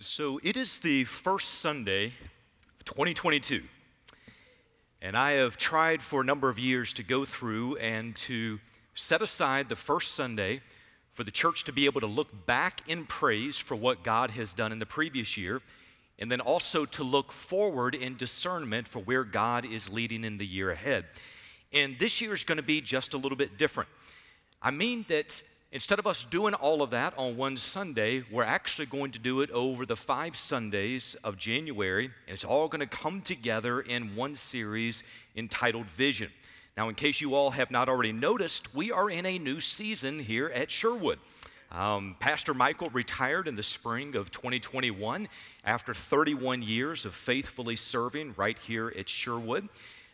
So it is the first Sunday of 2022. And I have tried for a number of years to go through and to set aside the first Sunday for the church to be able to look back in praise for what God has done in the previous year, and then also to look forward in discernment for where God is leading in the year ahead. And this year is going to be just a little bit different. I mean that Instead of us doing all of that on one Sunday, we're actually going to do it over the five Sundays of January, and it's all going to come together in one series entitled Vision. Now, in case you all have not already noticed, we are in a new season here at Sherwood. Um, Pastor Michael retired in the spring of 2021 after 31 years of faithfully serving right here at Sherwood.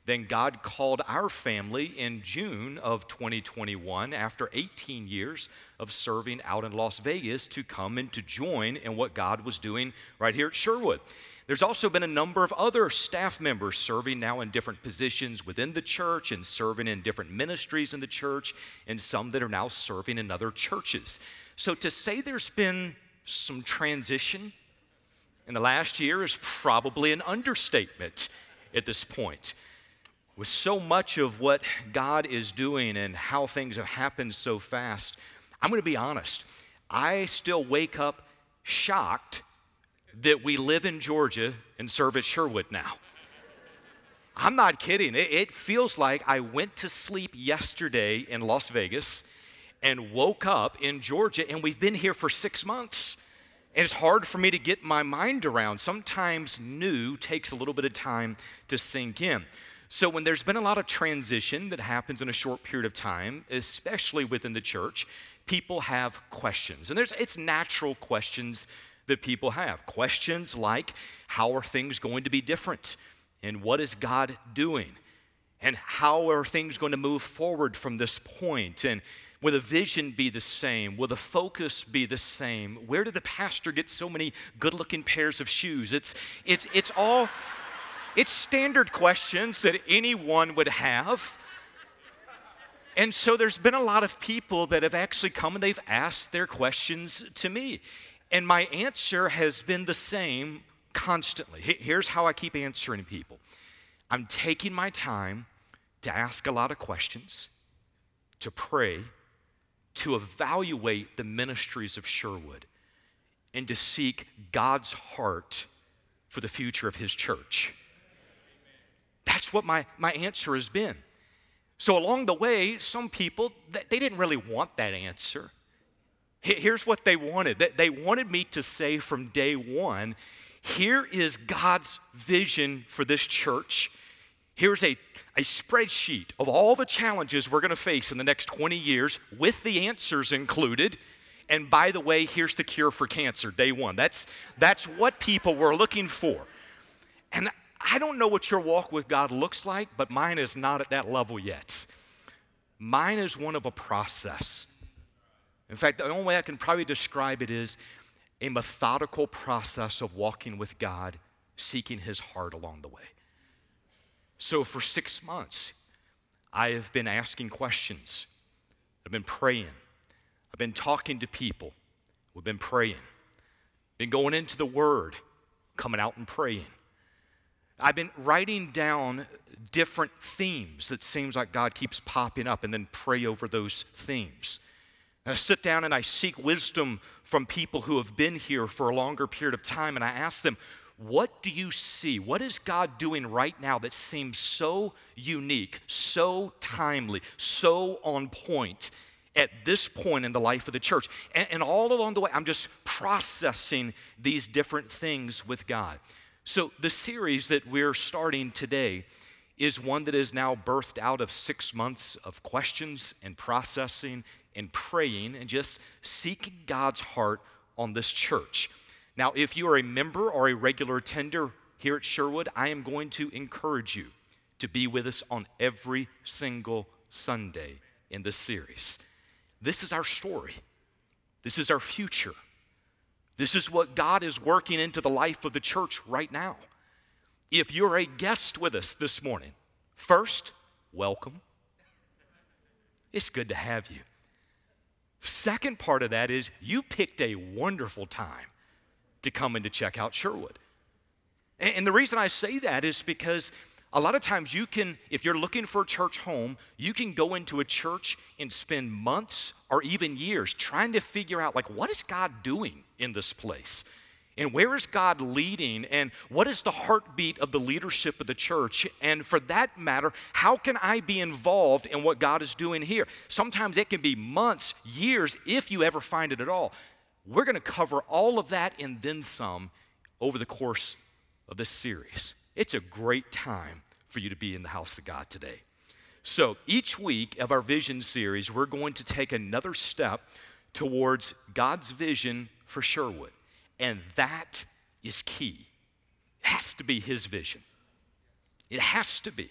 Then God called our family in June of 2021, after 18 years of serving out in Las Vegas, to come and to join in what God was doing right here at Sherwood. There's also been a number of other staff members serving now in different positions within the church and serving in different ministries in the church, and some that are now serving in other churches. So to say there's been some transition in the last year is probably an understatement at this point with so much of what God is doing and how things have happened so fast, I'm going to be honest. I still wake up shocked that we live in Georgia and serve at Sherwood now. I'm not kidding. It, it, feels like I went to sleep yesterday in Las Vegas and woke up in Georgia, and we've been here for six months. And it's hard for me to get my mind around. Sometimes new takes a little bit of time to sink in. So, when there's been a lot of transition that happens in a short period of time, especially within the church, people have questions. And there's, it's natural questions that people have. Questions like, how are things going to be different? And what is God doing? And how are things going to move forward from this point? And will the vision be the same? Will the focus be the same? Where did the pastor get so many good looking pairs of shoes? It's, it's, it's all. It's standard questions that anyone would have. And so there's been a lot of people that have actually come and they've asked their questions to me. And my answer has been the same constantly. Here's how I keep answering people I'm taking my time to ask a lot of questions, to pray, to evaluate the ministries of Sherwood, and to seek God's heart for the future of His church. That's what my, my answer has been. So along the way, some people, they didn't really want that answer. Here's what they wanted. They wanted me to say from day one, here is God's vision for this church. Here's a, a spreadsheet of all the challenges we're going to face in the next 20 years with the answers included. And by the way, here's the cure for cancer, day one. That's, that's what people were looking for. And I don't know what your walk with God looks like, but mine is not at that level yet. Mine is one of a process. In fact, the only way I can probably describe it is a methodical process of walking with God, seeking His heart along the way. So, for six months, I have been asking questions. I've been praying. I've been talking to people. We've been praying. Been going into the Word, coming out and praying. I've been writing down different themes that seems like God keeps popping up and then pray over those themes. And I sit down and I seek wisdom from people who have been here for a longer period of time and I ask them, what do you see? What is God doing right now that seems so unique, so timely, so on point at this point in the life of the church? And, and all along the way, I'm just processing these different things with God. So, the series that we're starting today is one that is now birthed out of six months of questions and processing and praying and just seeking God's heart on this church. Now, if you are a member or a regular attender here at Sherwood, I am going to encourage you to be with us on every single Sunday in this series. This is our story, this is our future. This is what God is working into the life of the church right now. If you're a guest with us this morning, first, welcome. It's good to have you. Second part of that is you picked a wonderful time to come and to check out Sherwood. And the reason I say that is because a lot of times you can, if you're looking for a church home, you can go into a church and spend months or even years trying to figure out, like, what is God doing in this place? And where is God leading? And what is the heartbeat of the leadership of the church? And for that matter, how can I be involved in what God is doing here? Sometimes it can be months, years, if you ever find it at all. We're going to cover all of that and then some over the course of this series. It's a great time for you to be in the house of God today. So, each week of our vision series, we're going to take another step towards God's vision for Sherwood. And that is key. It has to be His vision. It has to be.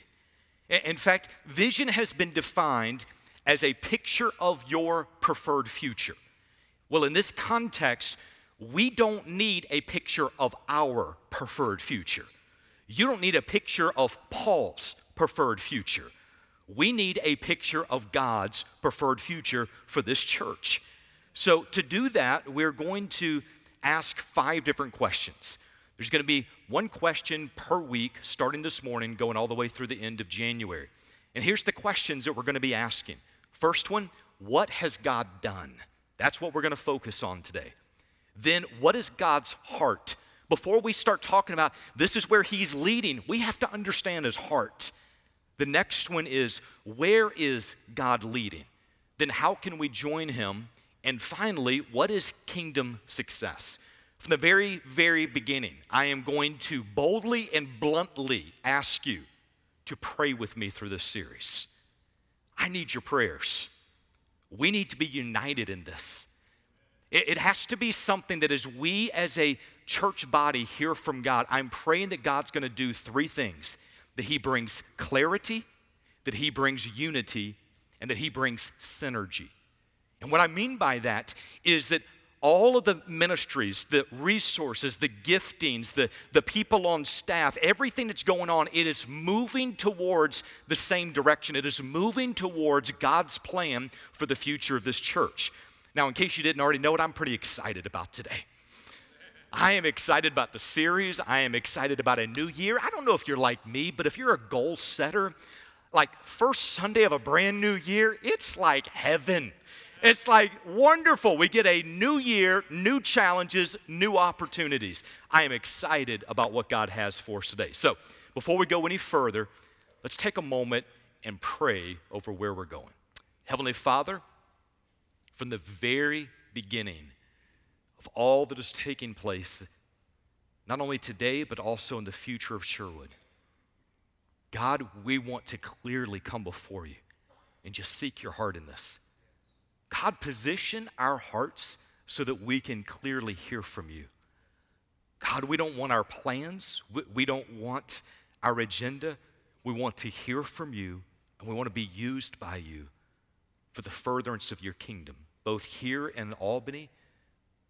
In fact, vision has been defined as a picture of your preferred future. Well, in this context, we don't need a picture of our preferred future. You don't need a picture of Paul's preferred future. We need a picture of God's preferred future for this church. So, to do that, we're going to ask five different questions. There's going to be one question per week starting this morning, going all the way through the end of January. And here's the questions that we're going to be asking. First one, what has God done? That's what we're going to focus on today. Then, what is God's heart? Before we start talking about this is where He's leading, we have to understand His heart. The next one is where is God leading? Then, how can we join Him? And finally, what is kingdom success? From the very, very beginning, I am going to boldly and bluntly ask you to pray with me through this series. I need your prayers. We need to be united in this. It, has to be something that as we as a church body hear from God, I'm praying that God's going to do three things that He brings clarity, that He brings unity, and that He brings synergy. And what I mean by that is that all of the ministries, the resources, the giftings, the, the people on staff, everything that's going on, it is moving towards the same direction. It is moving towards God's plan for the future of this church. Now, in case you didn't already know it, I'm pretty excited about today. I am excited about the series. I am excited about a new year. I don't know if you're like me, but if you're a goal setter, like first Sunday of a brand new year, it's like heaven. It's like wonderful. We get a new year, new challenges, new opportunities. I am excited about what God has for us today. So, before we go any further, let's take a moment and pray over where we're going. Heavenly Father, from the very beginning of all that is taking place, not only today, but also in the future of Sherwood. God, we want to clearly come before you and just seek your heart in this. God, position our hearts so that we can clearly hear from you. God, we don't want our plans, we don't want our agenda. We want to hear from you, and we want to be used by you for the furtherance of your kingdom, both here in Albany,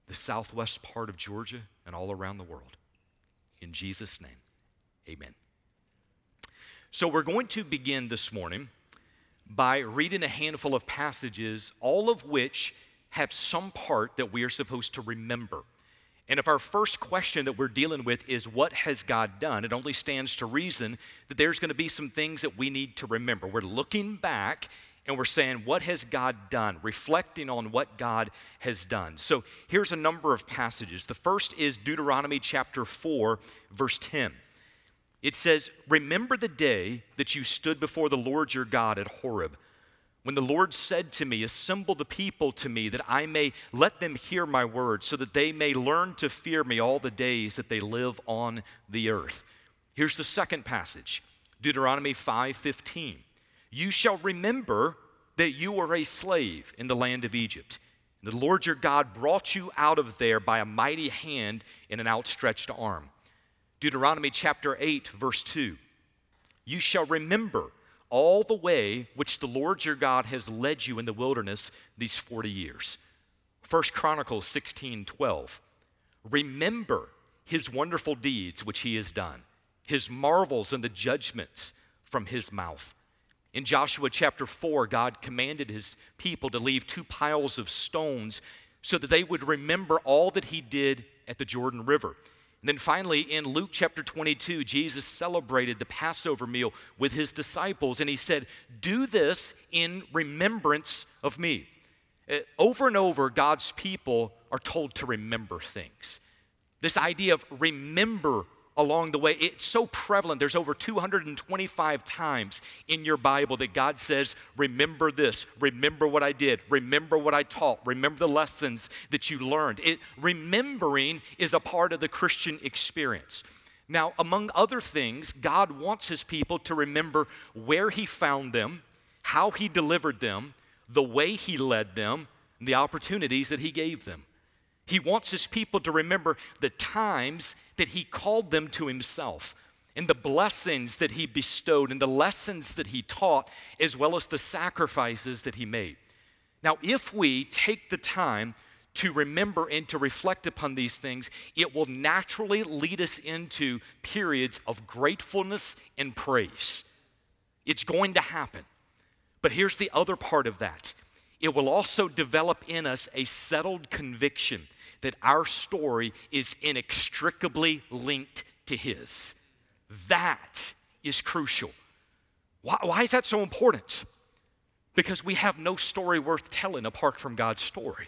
the southwest part of Georgia, and all around the world. In Jesus' name, amen. So, we're going to begin this morning by reading a handful of passages, all of which have some part that we are supposed to remember. And if our first question that we're dealing with is, What has God done? it only stands to reason that there's going to be some things that we need to remember. We're looking back and we're saying, What has God done? Reflecting on what God has done. So here's a number of passages. The first is Deuteronomy chapter 4, verse 10. It says, Remember the day that you stood before the Lord your God at Horeb, when the Lord said to me, Assemble the people to me, that I may let them hear my word, so that they may learn to fear me all the days that they live on the earth. Here's the second passage Deuteronomy 5:15. You shall remember that you were a slave in the land of Egypt. The Lord your God brought you out of there by a mighty hand and an outstretched arm. Deuteronomy chapter 8, verse 2. You shall remember all the way which the Lord your God has led you in the wilderness these 40 years. 1 Chronicles 16, 12. Remember his wonderful deeds which he has done, his marvels and the judgments from his mouth. In Joshua chapter 4, God commanded his people to leave two piles of stones so that they would remember all that he did at the Jordan River. And then finally, in Luke chapter 22, Jesus celebrated the Passover meal with his disciples, and he said, Do this in remembrance of me. Uh, over and over, God's people are told to remember things. This idea of remember along the way. It's so prevalent. There's over 225 times in your Bible that God says, Remember this, remember what I did, remember what I taught, remember the lessons that you learned. It, remembering is a part of the Christian experience. Now, among other things, God wants his people to remember where he found them, how he delivered them, the way he led them, and the opportunities that he gave them. He wants his people to remember the times that he called them to himself and the blessings that he bestowed and the lessons that he taught, as well as the sacrifices that he made. Now, if we take the time to remember and to reflect upon these things, it will naturally lead us into periods of gratefulness and praise. It's going to happen. But here's the other part of that it will also develop in us a settled conviction that our story is inextricably linked to His. That is crucial. Why, why, is that so important? Because we have no story worth telling apart from God's story.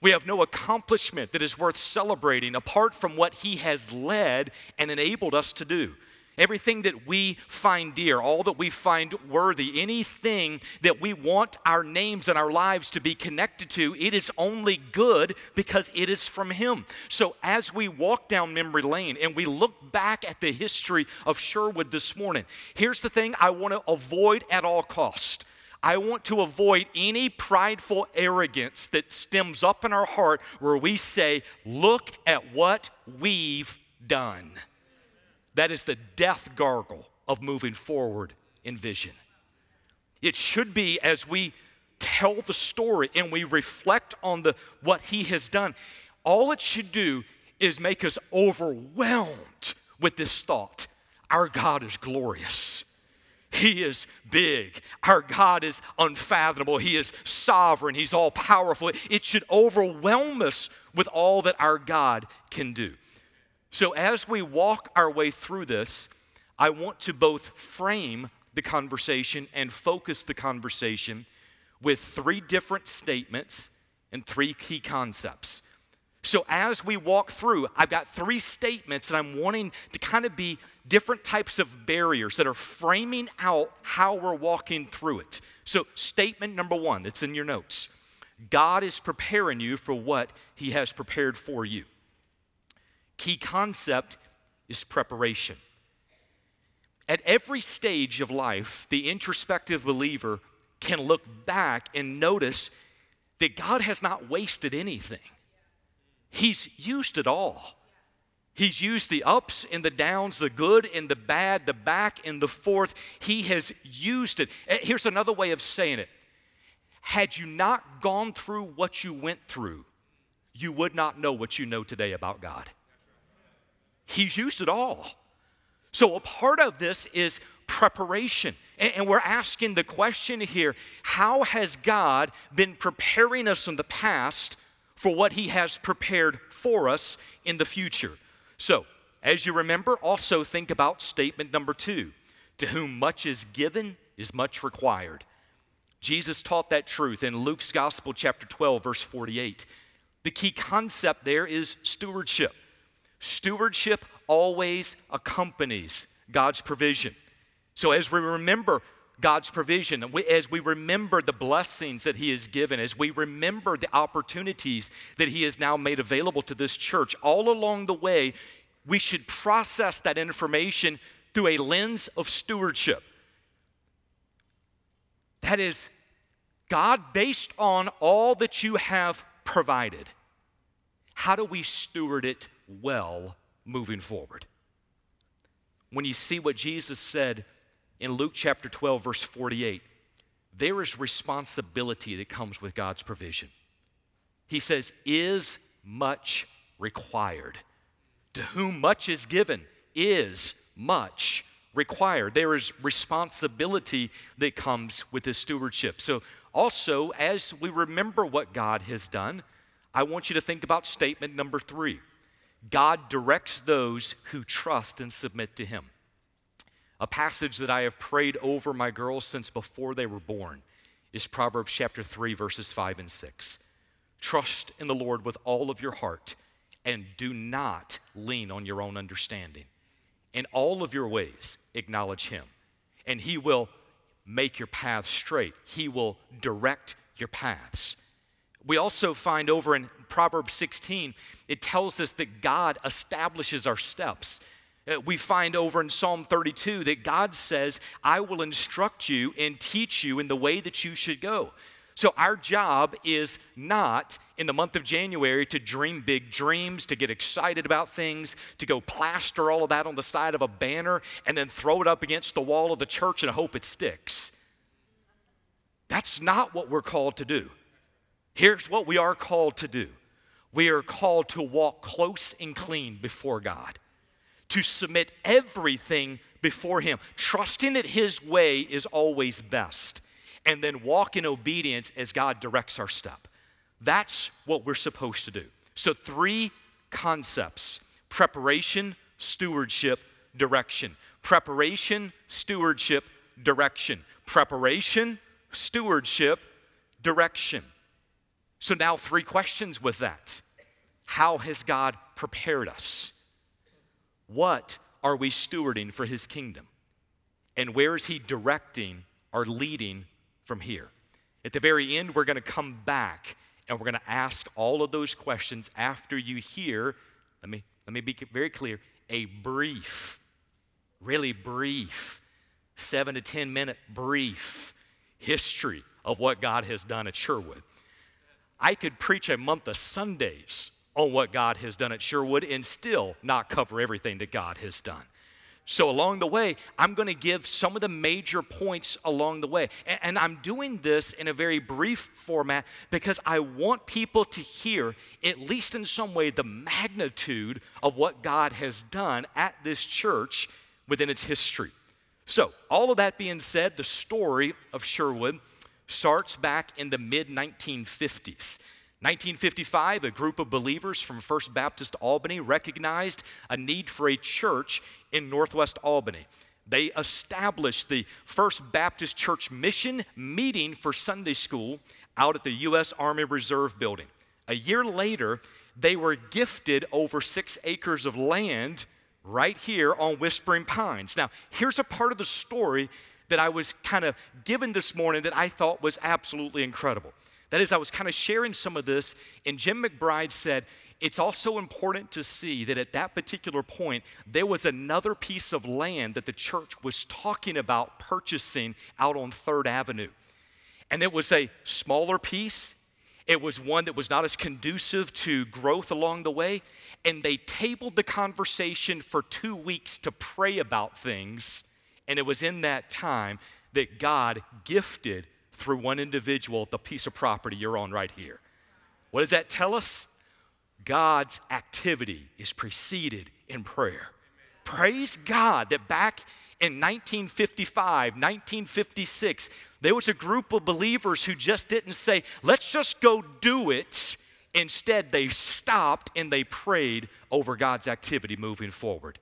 We have no accomplishment that is worth celebrating apart from what He has led and enabled us to do. Everything that we find dear, all that we find worthy, anything that we want our names and our lives to be connected to, it is only good because it is from Him. So as we walk down memory lane and we look back at the history of Sherwood this morning, here's the thing I want to avoid at all cost. I want to avoid any prideful arrogance that stems up in our heart where we say, Look at what we've done. That is the death gargle of moving forward in vision. It should be as we tell the story and we reflect on the what he has done, all it should do is make us overwhelmed with this thought. Our God is glorious. He is big. Our God is unfathomable. He is sovereign. He's all powerful. It should overwhelm us with all that our God can do. So, as we walk our way through this, I want to both frame the conversation and focus the conversation with three different statements and three key concepts. So, as we walk through, I've got three statements and I'm wanting to kind of be different types of barriers that are framing out how we're walking through it. So, statement number one, it's in your notes God is preparing you for what He has prepared for you. Key concept is preparation. At every stage of life, the introspective believer can look back and notice that God has not wasted anything. He's used it all. He's used the ups and the downs, the good and the bad, the back and the forth. He has used it. Eh, here's another way of saying it. Had you not gone through what you went through, you would not know what you know today about God. He's used it all. So, a part of this is preparation. And, we're asking the question here how has God been preparing us in the past for what He has prepared for us in the future? So, as you remember, also think about statement number two to whom much is given is much required. Jesus taught that truth in Luke's Gospel, chapter 12, verse 48. The key concept there is stewardship. Stewardship always accompanies God's provision. So, as we remember God's provision, as we remember the blessings that He has given, as we remember the opportunities that He has now made available to this church, all along the way, we should process that information through a lens of stewardship. That is, God, based on all that you have provided, how do we steward it well moving forward. When you see what Jesus said in Luke chapter 12, verse 48, there is responsibility that comes with God's provision. He says, Is much required. To whom much is given is much required. There is responsibility that comes with this stewardship. So, also, as we remember what God has done, I want you to think about statement number three God directs those who trust and submit to Him. A passage that I have prayed over my girls since before they were born is Proverbs chapter 3, verses 5 and 6. Trust in the Lord with all of your heart and do not lean on your own understanding. In all of your ways, acknowledge Him, and He will make your path straight. He will direct your paths. We also find over in Proverbs 16, it tells us that God establishes our steps. Uh, we find over in Psalm 32 that God says, I will instruct you and teach you in the way that you should go. So, our job is not in the month of January to dream big dreams, to get excited about things, to go plaster all of that on the side of a banner and then throw it up against the wall of the church and hope it sticks. That's not what we're called to do. Here's what we are called to do we are called to walk close and clean before God, to submit everything before Him, trusting that His way is always best, and then walk in obedience as God directs our step. That's what we're supposed to do. So, three concepts preparation, stewardship, direction. Preparation, stewardship, direction. Preparation, stewardship, direction. So, now three questions with that. How has God prepared us? What are we stewarding for His kingdom? And where is He directing or leading from here? At the very end, we're going to come back and we're going to ask all of those questions after you hear, let me, let me be very clear, a brief, really brief, seven to 10 minute brief history of what God has done at Sherwood. I could preach a month of Sundays on what God has done at Sherwood and still not cover everything that God has done. So, along the way, I'm going to give some of the major points along the way. And, I'm doing this in a very brief format because I want people to hear, at least in some way, the magnitude of what God has done at this church within its history. So, all of that being said, the story of Sherwood starts back in the mid 1950s. 1955, a group of believers from First Baptist Albany recognized a need for a church in Northwest Albany. They established the First Baptist Church Mission meeting for Sunday school out at the U.S. Army Reserve Building. A year later, they were gifted over six acres of land right here on Whispering Pines. Now, here's a part of the story that I was kind of given this morning that I thought was absolutely incredible. That is, I was kind of sharing some of this, and Jim McBride said, it's also important to see that at that particular point, there was another piece of land that the church was talking about purchasing out on Third Avenue. And it was a smaller piece, it was one that was not as conducive to growth along the way. And they tabled the conversation for two weeks to pray about things and it was in that time that God gifted through one individual the piece of property you're on right here. What does that tell us? God's activity is preceded in prayer. Praise God that back in 1955, 1956, there was a group of believers who just didn't say, let's just go do it. Instead, they stopped and they prayed over God's activity moving forward.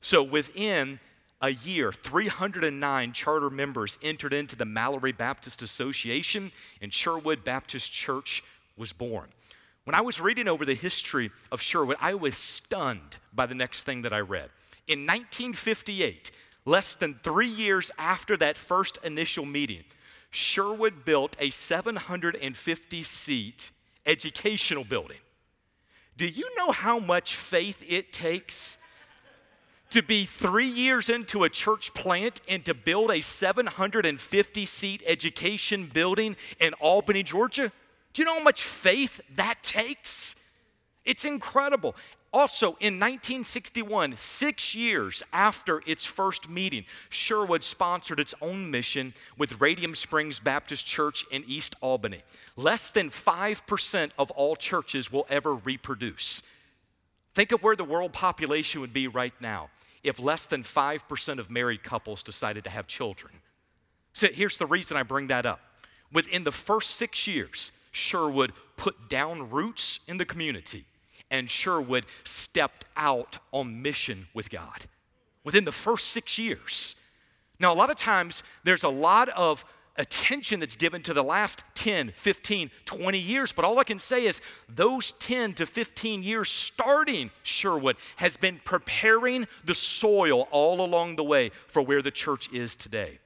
So within a year, 309 charter members entered into the Mallary Baptist Association, and Sherwood Baptist Church was born. When I was reading over the history of Sherwood, I was stunned by the next thing that I read. In 1958, less than three years after that first initial meeting, Sherwood built a 750 seat educational building. Do you know how much faith it takes to be three years into a church plant and to build a 750 seat education building in Albany, Georgia? Do you know how much faith that takes? It's incredible. Also, in 1961, six years after its first meeting, Sherwood sponsored its own mission with Radium Springs Baptist Church in East Albany. Less than 5% of all churches will ever reproduce. Think of where the world population would be right now if less than 5% of married couples decided to have children. So here's the reason I bring that up. Within the first six years, Sherwood put down roots in the community, and Sherwood stepped out on mission with God within the first six years. Now, a lot of times there's a lot of attention that's given to the last 10, 15, 20 years. But all I can say is those 10 to 15 years starting Sherwood has been preparing the soil all along the way for where the church is today.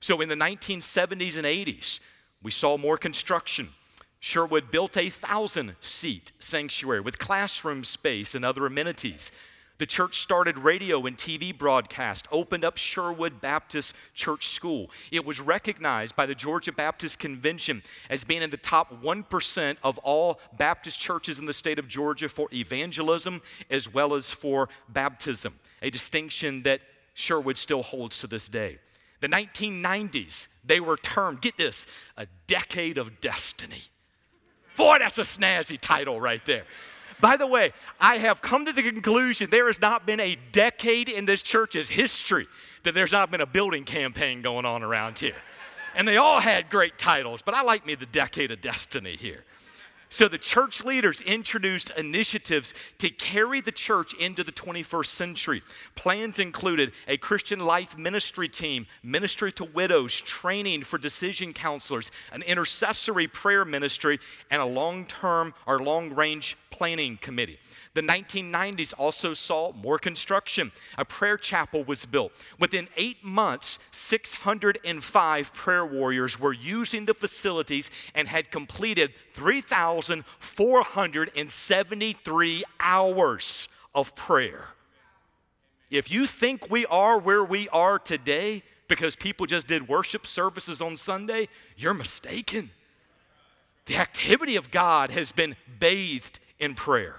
So in the 1970s and 80s, we saw more construction. Sherwood built a thousand seat sanctuary with classroom space and other amenities. The church started radio and TV broadcast, opened up Sherwood Baptist Church School. It was recognized by the Georgia Baptist Convention as being in the top 1% of all Baptist churches in the state of Georgia for evangelism as well as for baptism, a distinction that Sherwood still holds to this day. The 1990s, they were termed, get this, a decade of destiny. Boy, that's a snazzy title right there. By the way, I have come to the conclusion there has not been a decade in this church's history that there's not been a building campaign going on around here. And they all had great titles, but I like me the decade of destiny here. So the church leaders introduced initiatives to carry the church into the 21st century. Plans included a Christian life ministry team, ministry to widows, training for decision counselors, an intercessory prayer ministry, and a long term or long range planning committee. The 1990s also saw more construction. A prayer chapel was built. Within eight months, 605 prayer warriors were using the facilities and had completed 3,473 hours of prayer. If you think we are where we are today because people just did worship services on Sunday, you're mistaken. The activity of God has been bathed in prayer.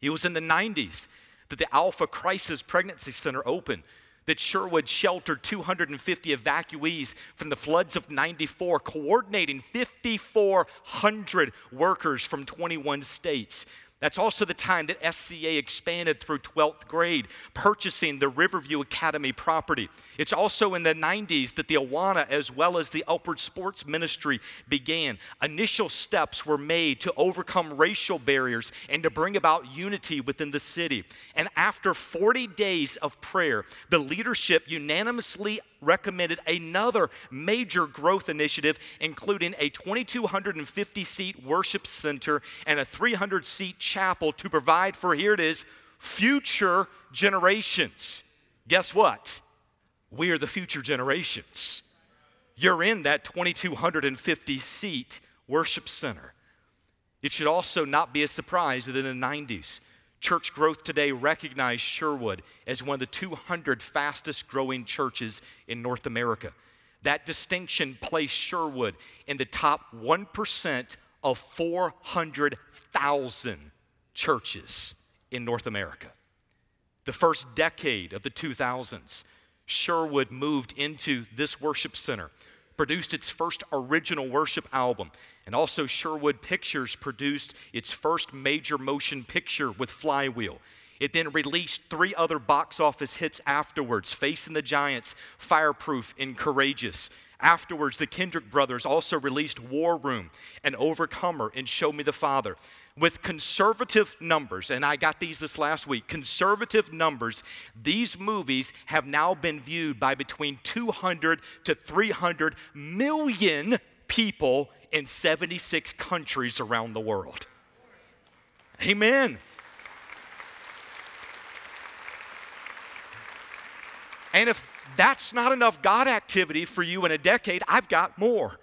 It was in the 90s that the Alpha Crisis Pregnancy Center opened, that Sherwood sheltered 250 evacuees from the floods of 94, coordinating 5,400 workers from 21 states. That's also the time that SCA expanded through 12th grade, purchasing the Riverview Academy property. It's also in the 90s that the Awana, as well as the Upward Sports Ministry, began. Initial steps were made to overcome racial barriers and to bring about unity within the city. And after 40 days of prayer, the leadership unanimously recommended another major growth initiative, including a 2,250 seat worship center and a 300 seat chapel to provide for, here it is, future generations. Guess what? We are the future generations. You're in that 2,250 seat worship center. It should also not be a surprise that in the 90s, Church Growth Today recognized Sherwood as one of the 200 fastest growing churches in North America. That distinction placed Sherwood in the top 1% of 400,000 churches in North America. The first decade of the 2000s, Sherwood moved into this worship center, produced its first original worship album, and also, Sherwood Pictures produced its first major motion picture with Flywheel. It then released three other box office hits afterwards Facing the Giants, Fireproof, and Courageous. Afterwards, the Kendrick brothers also released War Room and Overcomer and Show Me the Father. With conservative numbers, and I got these this last week, conservative numbers, these movies have now been viewed by between 200 to 300 million people in 76 countries around the world. Amen. And if that's not enough God activity for you in a decade, I've got more.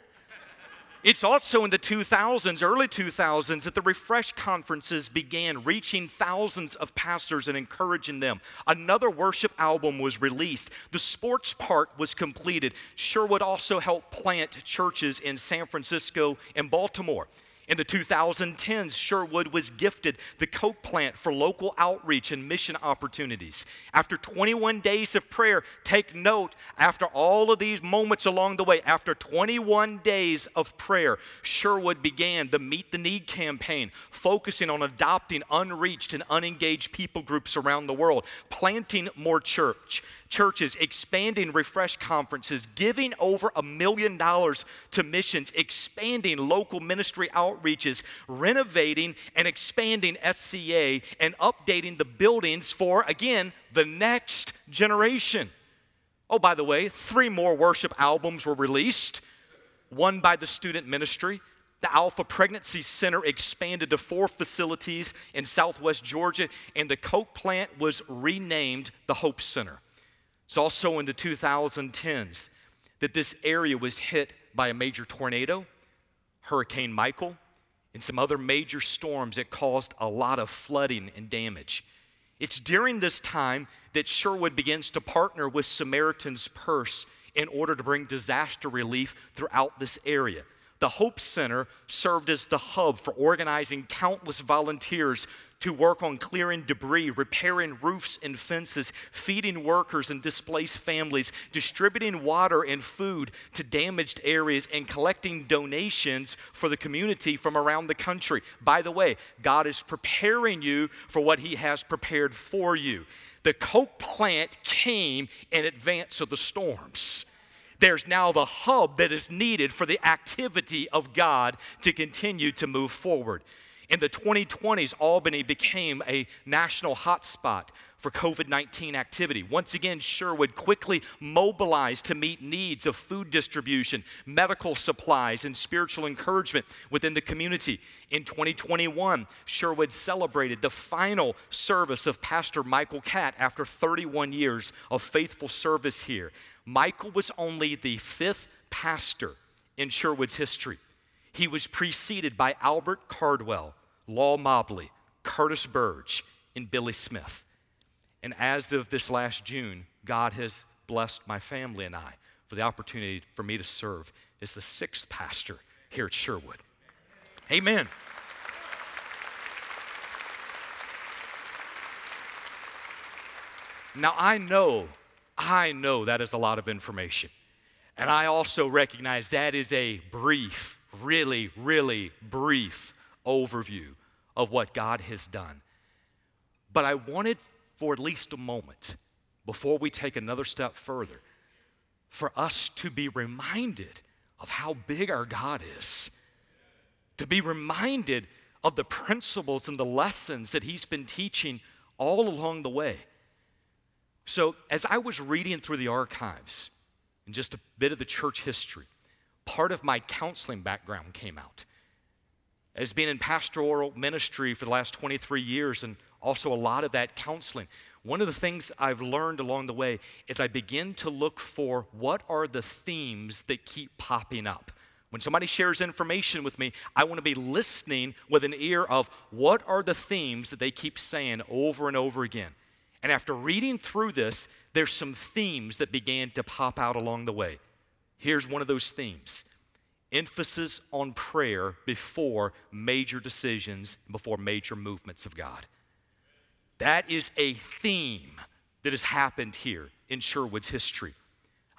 It's also in the 2000s, early 2000s, that the Refresh conferences began reaching thousands of pastors and encouraging them. Another worship album was released. The sports park was completed. Sherwood also helped plant churches in San Francisco and Baltimore. In the 2010s, Sherwood was gifted the Coke plant for local outreach and mission opportunities. After 21 days of prayer, take note, after all of these moments along the way, after 21 days of prayer, Sherwood began the Meet the Need campaign, focusing on adopting unreached and unengaged people groups around the world, planting more church, churches, expanding refresh conferences, giving over a million dollars to missions, expanding local ministry outreaches, renovating and expanding SCA, and updating the buildings for, again, the next generation. Oh, by the way, three more worship albums were released one by the student ministry. The Alpha Pregnancy Center expanded to four facilities in southwest Georgia, and the Coke plant was renamed the Hope Center. It's also in the 2010s that this area was hit by a major tornado, Hurricane Michael, and some other major storms that caused a lot of flooding and damage. It's during this time that Sherwood begins to partner with Samaritan's Purse in order to bring disaster relief throughout this area. The Hope Center served as the hub for organizing countless volunteers to work on clearing debris, repairing roofs and fences, feeding workers and displaced families, distributing water and food to damaged areas, and collecting donations for the community from around the country. By the way, God is preparing you for what He has prepared for you. The Coke plant came in advance of the storms there's now the hub that is needed for the activity of God to continue to move forward. In the 2020s, Albany became a national hotspot for COVID 19 activity. Once again, Sherwood quickly mobilized to meet needs of food distribution, medical supplies, and spiritual encouragement within the community. In 2021, Sherwood celebrated the final service of Pastor Michael Catt after 31 years of faithful service here. Michael was only the fifth pastor in Sherwood's history. He was preceded by Albert Cardwell, Law Mobley, Curtis Burge, and Billy Smith. And as of this last June, God has blessed my family and I for the opportunity for me to serve as the sixth pastor here at Sherwood. Amen. Now, I know I know that is a lot of information. And I also recognize that is a brief, really, really brief overview of what God has done. But I wanted for at least a moment, before we take another step further, for us to be reminded of how big our God is, to be reminded of the principles and the lessons that He's been teaching all along the way. So, as I was reading through the archives and just a bit of the church history, part of my counseling background came out. As being in pastoral ministry for the last 23 years and also a lot of that counseling, one of the things I've learned along the way is I begin to look for what are the themes that keep popping up. When somebody shares information with me, I want to be listening with an ear of what are the themes that they keep saying over and over again. And after reading through this, there's some themes that began to pop out along the way. Here's one of those themes emphasis on prayer before major decisions, before major movements of God. That is a theme that has happened here in Sherwood's history.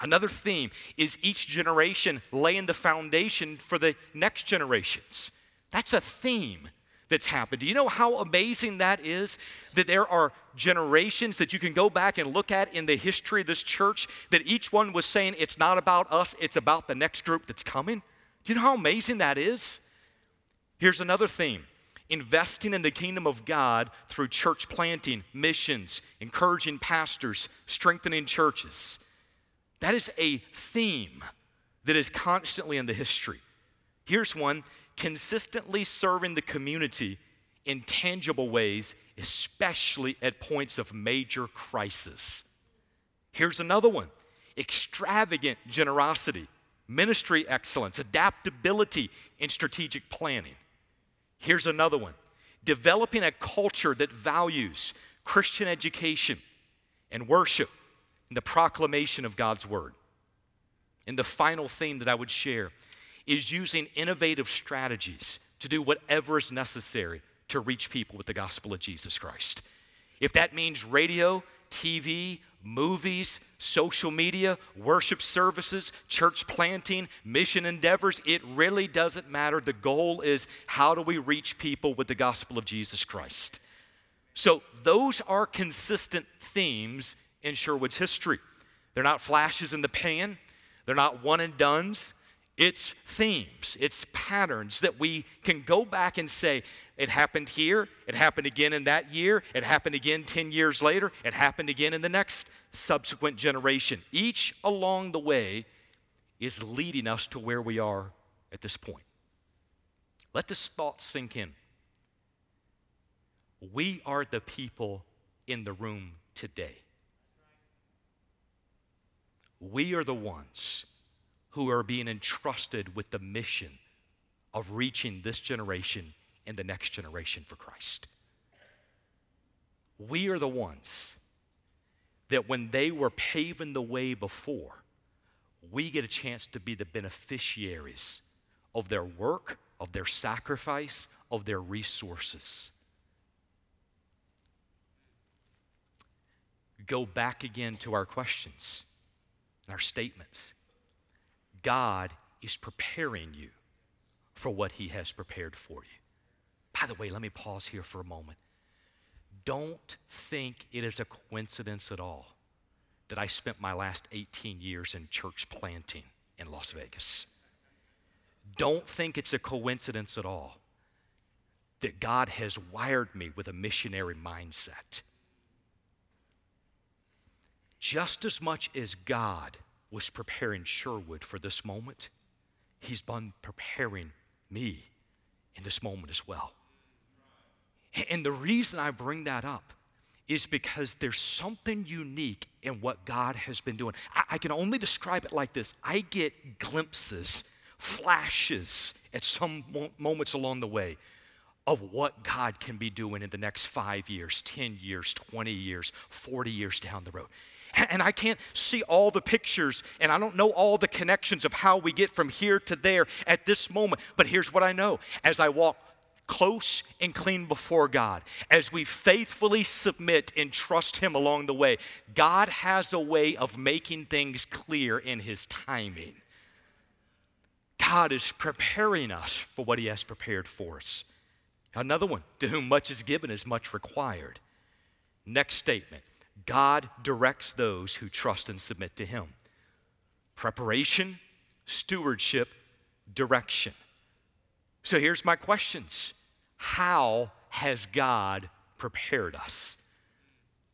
Another theme is each generation laying the foundation for the next generations. That's a theme that's happened. Do you know how amazing that is? That there are generations that you can go back and look at in the history of this church that each one was saying, it's not about us, it's about the next group that's coming. Do you know how amazing that is? Here's another theme investing in the kingdom of God through church planting, missions, encouraging pastors, strengthening churches. That is a theme that is constantly in the history. Here's one consistently serving the community in tangible ways, especially at points of major crisis. Here's another one extravagant generosity, ministry excellence, adaptability, and strategic planning. Here's another one developing a culture that values Christian education and worship and the proclamation of God's word. And the final theme that I would share is using innovative strategies to do whatever is necessary to reach people with the gospel of Jesus Christ. If that means radio, TV, movies, social media, worship services, church planting, mission endeavors, it really doesn't matter. The goal is how do we reach people with the gospel of Jesus Christ? So, those are consistent themes in Sherwood's history. They're not flashes in the pan, they're not one and dones. It's themes, it's patterns that we can go back and say, it happened here, it happened again in that year, it happened again 10 years later, it happened again in the next subsequent generation. Each along the way is leading us to where we are at this point. Let this thought sink in. We are the people in the room today. We are the ones who are being entrusted with the mission of reaching this generation and the next generation for Christ. We are the ones that when they were paving the way before, we get a chance to be the beneficiaries of their work, of their sacrifice, of their resources. Go back again to our questions and our statements. God is preparing you for what He has prepared for you. By the way, let me pause here for a moment. Don't think it is a coincidence at all that I spent my last 18 years in church planting in Las Vegas. Don't think it's a coincidence at all that God has wired me with a missionary mindset. Just as much as God was preparing Sherwood for this moment, He's been preparing me in this moment as well. And the reason I bring that up is because there's something unique in what God has been doing. I, I, can only describe it like this I get glimpses, flashes at some mo- moments along the way of what God can be doing in the next five years, 10 years, 20 years, 40 years down the road. And, I can't see all the pictures and I don't know all the connections of how we get from here to there at this moment. But here's what I know as I walk close and clean before God, as we faithfully submit and trust Him along the way, God has a way of making things clear in His timing. God is preparing us for what He has prepared for us. Another one, to whom much is given is much required. Next statement God directs those who trust and submit to Him. Preparation, stewardship, direction. So here's my questions How has God prepared us?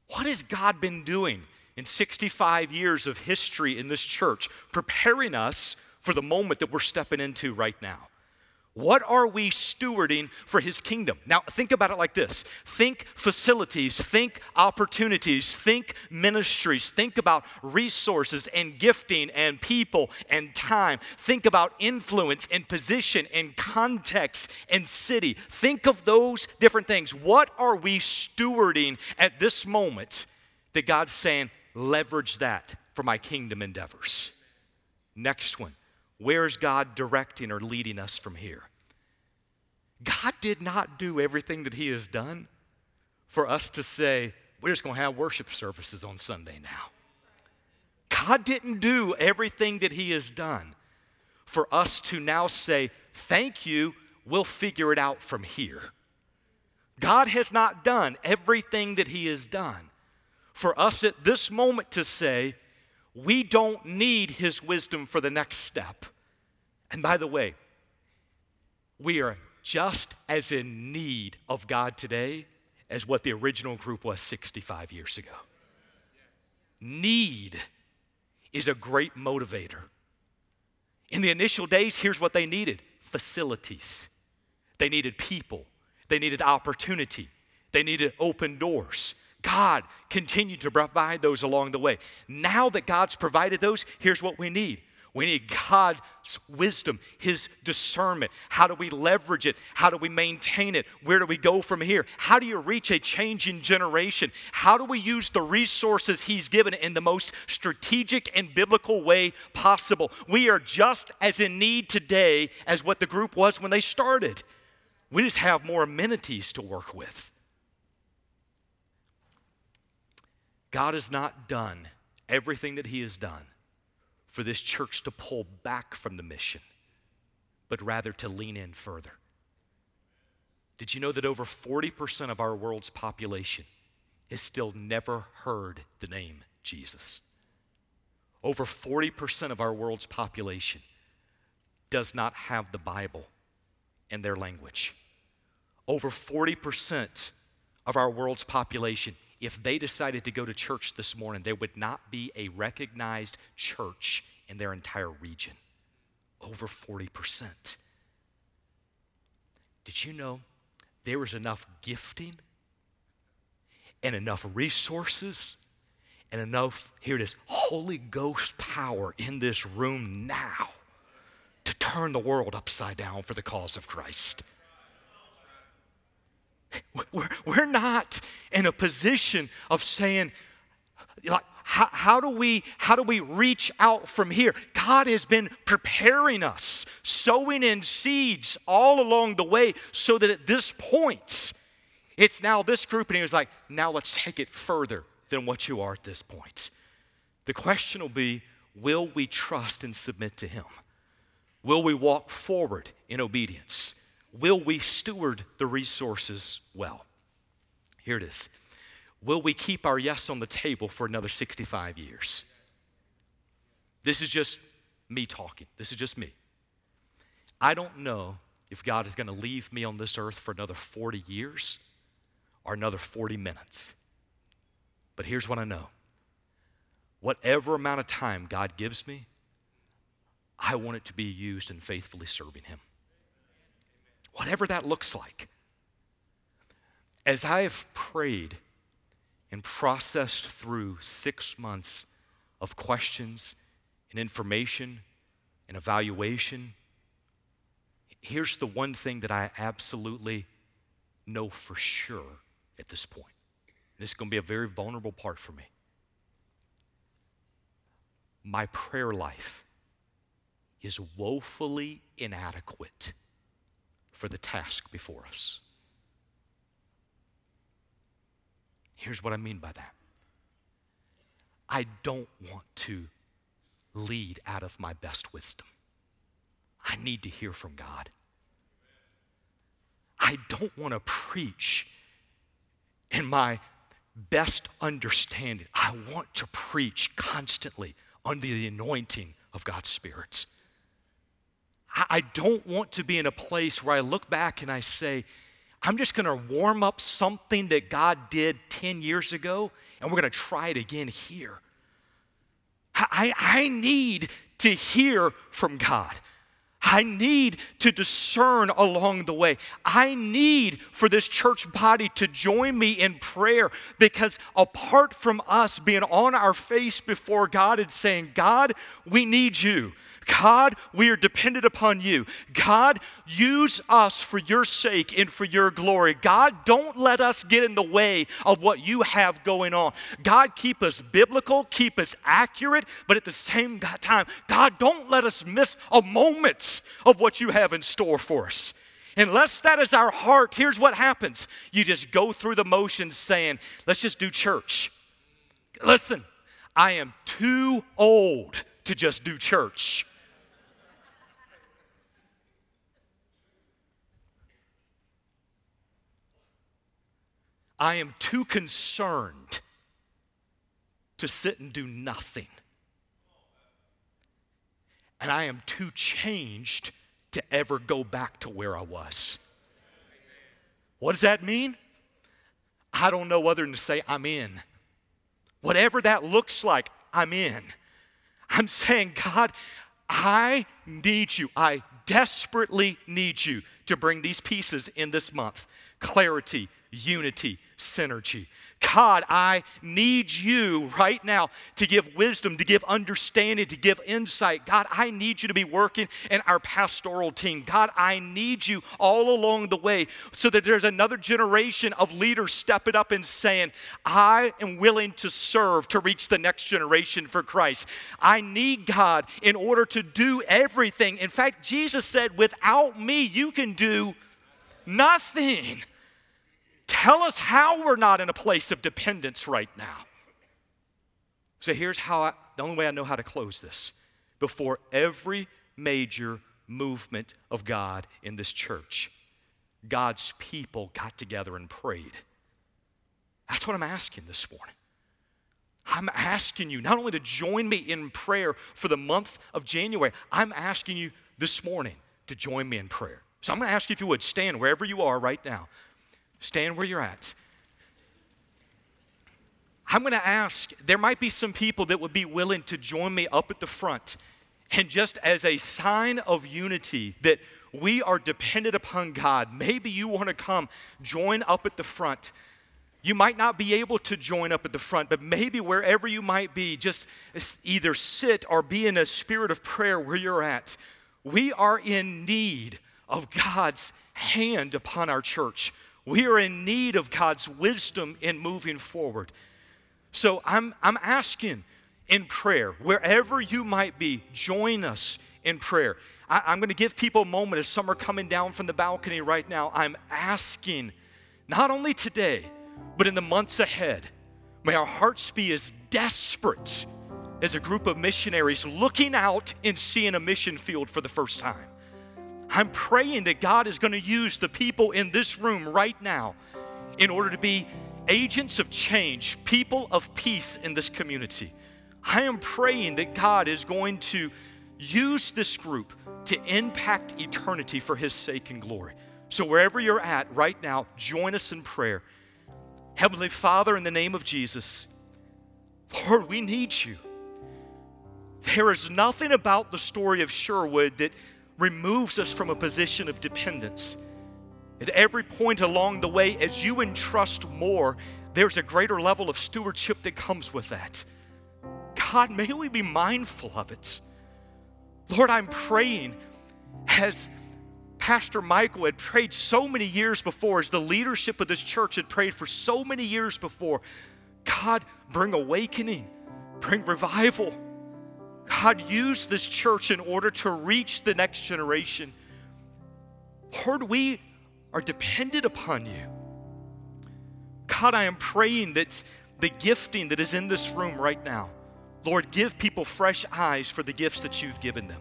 What has God been doing in 65 years of history in this church, preparing us for the moment that we're stepping into right now? What are we stewarding for His kingdom? Now, think about it like this think facilities, think opportunities, think ministries, think about resources and gifting and people and time. Think about influence and position and context and city. Think of those different things. What are we stewarding at this moment that God's saying, leverage that for my kingdom endeavors? Next one where is God directing or leading us from here? God did not do everything that He has done for us to say, we're just going to have worship services on Sunday now. God didn't do everything that He has done for us to now say, thank you, we'll figure it out from here. God has not done everything that He has done for us at this moment to say, we don't need his wisdom for the next step. And by the way, we are just as in need of God today as what the original group was 65 years ago. Need is a great motivator. In the initial days, here's what they needed facilities, they needed people, they needed opportunity, they needed open doors. God continued to provide those along the way. Now that God's provided those, here's what we need. We need God's wisdom, His discernment. How do we leverage it? How do we maintain it? Where do we go from here? How do you reach a changing generation? How do we use the resources He's given in the most strategic and biblical way possible? We are just as in need today as what the group was when they started. We just have more amenities to work with. God has not done everything that He has done for this church to pull back from the mission, but rather to lean in further. Did you know that over 40% of our world's population has still never heard the name Jesus. Over 40% of our world's population does not have the Bible in their language. Over 40% of our world's population, if they decided to go to church this morning, there would not be a recognized church in their entire region. Over 40%. Did you know there was enough gifting and enough resources and enough, here it is, Holy Ghost power in this room now to turn the world upside down for the cause of Christ. We're, we're not in a position of saying, like, how, how, do we, how do we reach out from here? God has been preparing us, sowing in seeds all along the way, so that at this point, it's now this group, and he was like, now let's take it further than what you are at this point. The question will be will we trust and submit to him? Will we walk forward in obedience? Will we steward the resources well? Here it is. Will we keep our yes on the table for another 65 years? This is just me talking. This is just me. I don't know if God is going to leave me on this earth for another 40 years or another 40 minutes. But here's what I know whatever amount of time God gives me, I want it to be used in faithfully serving Him. Whatever that looks like. As I have prayed and processed through six months of questions and information and evaluation, here's the one thing that I absolutely know for sure at this point. This is going to be a very vulnerable part for me. My prayer life is woefully inadequate for the task before us. Here's what I mean by that I don't want to lead out of my best wisdom. I need to hear from God. I don't want to preach in my best understanding. I want to preach constantly under the anointing of God's spirits. I don't want to be in a place where I look back and I say, I'm just going to warm up something that God did 10 years ago and we're going to try it again here. I, I need to hear from God. I need to discern along the way. I need for this church body to join me in prayer because apart from us being on our face before God and saying, God, we need you. God, we are dependent upon you. God, use us for your sake and for your glory. God, don't let us get in the way of what you have going on. God, keep us biblical, keep us accurate, but at the same time, God, don't let us miss a moment of what you have in store for us. Unless that is our heart, here's what happens you just go through the motions saying, let's just do church. Listen, I am too old to just do church. I am too concerned to sit and do nothing. And I am too changed to ever go back to where I was. What does that mean? I don't know other than to say, I'm in. Whatever that looks like, I'm in. I'm saying, God, I need you. I desperately need you to bring these pieces in this month clarity, unity, synergy. God, I need you right now to give wisdom, to give understanding, to give insight. God, I need you to be working in our pastoral team. God, I need you all along the way so that there's another generation of leaders stepping up and saying, I am willing to serve to reach the next generation for Christ. I need God in order to do everything. In fact, Jesus said, without me, you can do nothing. Tell us how we're not in a place of dependence right now. So here's how I, the only way I know how to close this. Before every major movement of God in this church, God's people got together and prayed. That's what I'm asking this morning. I'm asking you not only to join me in prayer for the month of January, I'm asking you this morning to join me in prayer. So I'm going to ask you if you would stand wherever you are right now. Stand where you're at. I'm going to ask, there might be some people that would be willing to join me up at the front. And just as a sign of unity that we are dependent upon God, maybe you want to come join up at the front. You might not be able to join up at the front, but maybe wherever you might be, just either sit or be in a spirit of prayer where you're at. We are in need of God's hand upon our church. We are in need of God's wisdom in moving forward. So I'm, I'm asking in prayer, wherever you might be, join us in prayer. I, I'm going to give people a moment as some are coming down from the balcony right now. I'm asking, not only today, but in the months ahead, may our hearts be as desperate as a group of missionaries looking out and seeing a mission field for the first time. I'm praying that God is going to use the people in this room right now in order to be agents of change, people of peace in this community. I am praying that God is going to use this group to impact eternity for His sake and glory. So, wherever you're at right now, join us in prayer. Heavenly Father, in the name of Jesus, Lord, we need you. There is nothing about the story of Sherwood that removes us from a position of dependence. At every point along the way, as you entrust more, there's a greater level of stewardship that comes with that. God, may we be mindful of it. Lord, I'm praying as Pastor Michael had prayed so many years before, as the leadership of this church had prayed for so many years before. God, bring awakening, bring revival. God, use this church in order to reach the next generation. Lord, we are dependent upon you. God, I am praying that the gifting that is in this room right now, Lord, give people fresh eyes for the gifts that you've given them.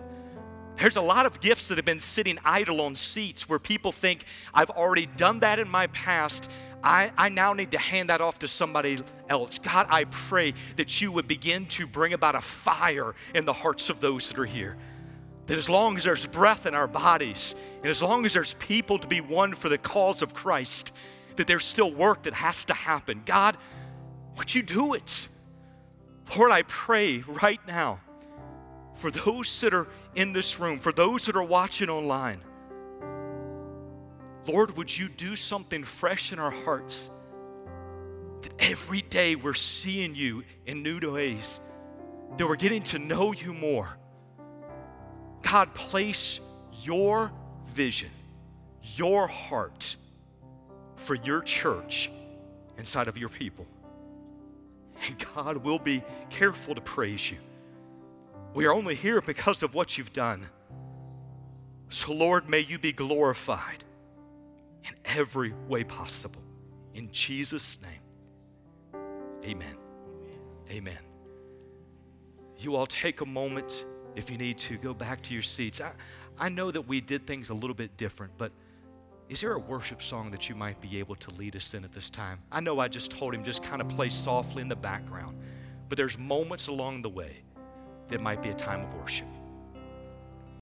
There's a lot of gifts that have been sitting idle on seats where people think, I've already done that in my past. I, I now need to hand that off to somebody else. God, I pray that you would begin to bring about a fire in the hearts of those that are here. That as long as there's breath in our bodies, and as long as there's people to be won for the cause of Christ, that there's still work that has to happen. God, would you do it? Lord, I pray right now for those that are in this room, for those that are watching online. Lord, would you do something fresh in our hearts? That every day we're seeing you in new ways, that we're getting to know you more God, place your vision, your heart for your church inside of your people. And God will be careful to praise you. We are only here because of what you've done. So, Lord, may you be glorified in every way possible. In Jesus' name, amen. Amen. You all take a moment if you need to, go back to your seats. I, I know that we did things a little bit different, but is there a worship song that you might be able to lead us in at this time? I know I just told him just kind of play softly in the background, but there's moments along the way that might be a time of worship.